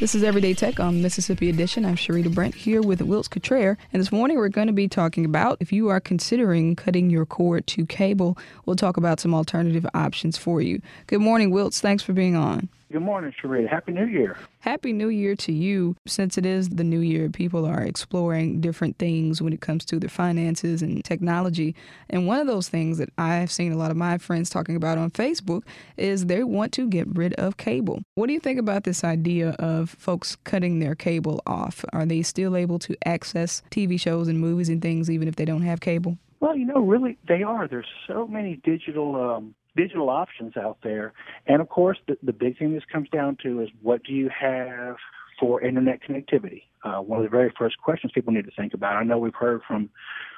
This is Everyday Tech on Mississippi Edition. I'm Sharita Brent here with Wilts Cottrell. And this morning we're going to be talking about if you are considering cutting your cord to cable, we'll talk about some alternative options for you. Good morning, Wilts. Thanks for being on. Good morning, Sharita. Happy New Year. Happy New Year to you. Since it is the new year, people are exploring different things when it comes to their finances and technology. And one of those things that I've seen a lot of my friends talking about on Facebook is they want to get rid of cable. What do you think about this idea of folks cutting their cable off? Are they still able to access TV shows and movies and things even if they don't have cable? Well, you know, really, they are. There's so many digital um, digital options out there. And of course, the, the big thing this comes down to is what do you have for internet connectivity? Uh, one of the very first questions people need to think about. I know we've heard from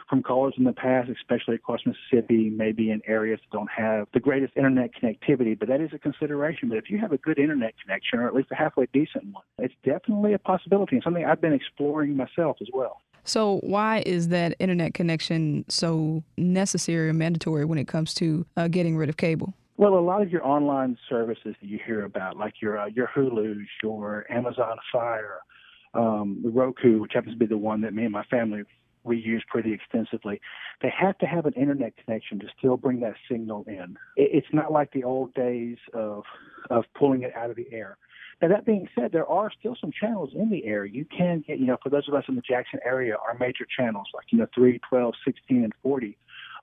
from callers in the past, especially across Mississippi, maybe in areas that don't have the greatest internet connectivity, but that is a consideration. But if you have a good internet connection, or at least a halfway decent one, it's definitely a possibility and something I've been exploring myself as well. So, why is that internet connection so necessary or mandatory when it comes to uh, getting rid of cable? Well, a lot of your online services that you hear about, like your uh, your Hulu's, your Amazon Fire, um, the Roku, which happens to be the one that me and my family we use pretty extensively, they have to have an internet connection to still bring that signal in. It's not like the old days of of pulling it out of the air. Now, that being said, there are still some channels in the air. You can get, you know, for those of us in the Jackson area, our major channels like, you know, 3, 12, 16, and 40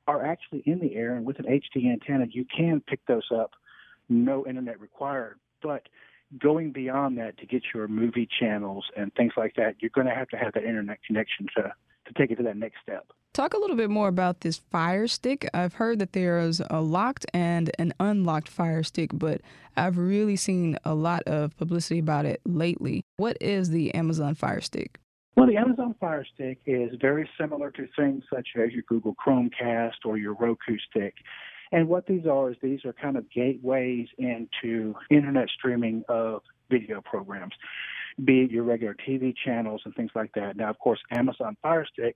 are actually in the air. And with an HD antenna, you can pick those up, no internet required. But going beyond that to get your movie channels and things like that, you're going to have to have that internet connection to, to take it to that next step. Talk a little bit more about this Fire Stick. I've heard that there is a locked and an unlocked Fire Stick, but I've really seen a lot of publicity about it lately. What is the Amazon Fire Stick? Well, the Amazon Fire Stick is very similar to things such as your Google Chromecast or your Roku Stick. And what these are is these are kind of gateways into internet streaming of video programs, be it your regular TV channels and things like that. Now, of course, Amazon Fire Stick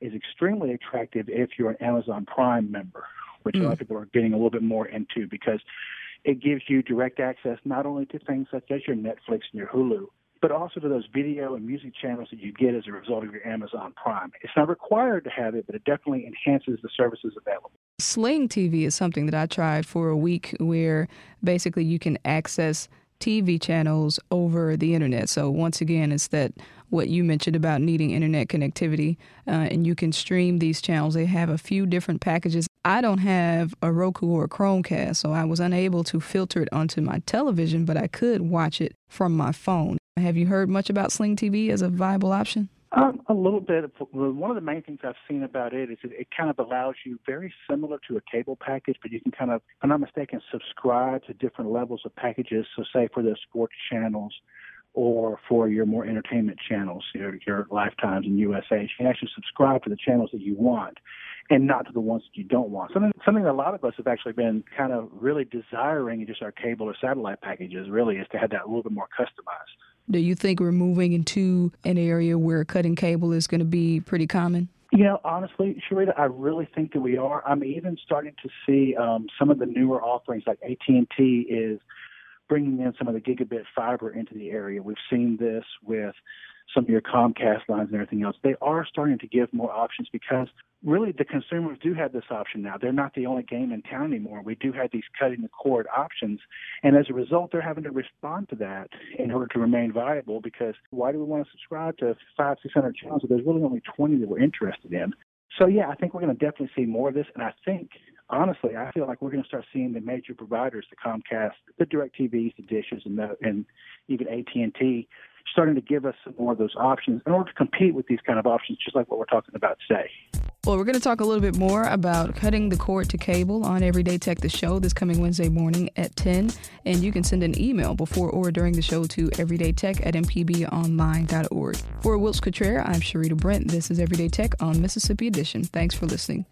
is extremely attractive if you're an Amazon Prime member, which mm. a lot of hmm. people are getting a little bit more into because it gives you direct access not only to things such as your Netflix and your Hulu, but also to those video and music channels that you get as a result of your Amazon Prime. It's not required to have it, but it definitely enhances the services available. Sling TV is something that I tried for a week where basically you can access TV channels over the internet. So once again, it's that what you mentioned about needing internet connectivity, uh, and you can stream these channels. They have a few different packages. I don't have a Roku or a Chromecast, so I was unable to filter it onto my television, but I could watch it from my phone. Have you heard much about Sling TV as a viable option? Um, a little bit. One of the main things I've seen about it is it kind of allows you very similar to a cable package, but you can kind of, if I'm not mistaken, subscribe to different levels of packages. So, say for the sports channels or for your more entertainment channels, your, your Lifetimes and USA, you can actually subscribe to the channels that you want and not to the ones that you don't want. Something, something that a lot of us have actually been kind of really desiring in just our cable or satellite packages really is to have that a little bit more customized. Do you think we're moving into an area where cutting cable is going to be pretty common? You know, honestly, Sharita, I really think that we are. I'm even starting to see um, some of the newer offerings, like AT and T is bringing in some of the gigabit fiber into the area. We've seen this with some of your Comcast lines and everything else. They are starting to give more options because really the consumers do have this option now. They're not the only game in town anymore. We do have these cutting the cord options. And as a result, they're having to respond to that in order to remain viable because why do we want to subscribe to five, 600 channels if there's really only 20 that we're interested in? So, yeah, I think we're going to definitely see more of this. And I think, honestly, I feel like we're going to start seeing the major providers, the Comcast, the DirecTVs, the Dishes, and, the, and even AT&T starting to give us some more of those options in order to compete with these kind of options, just like what we're talking about today. Well, we're going to talk a little bit more about cutting the cord to cable on Everyday Tech, the show, this coming Wednesday morning at 10. And you can send an email before or during the show to everydaytech at mpbonline.org. For Wilts Cottrell, I'm Sharita Brent. This is Everyday Tech on Mississippi Edition. Thanks for listening.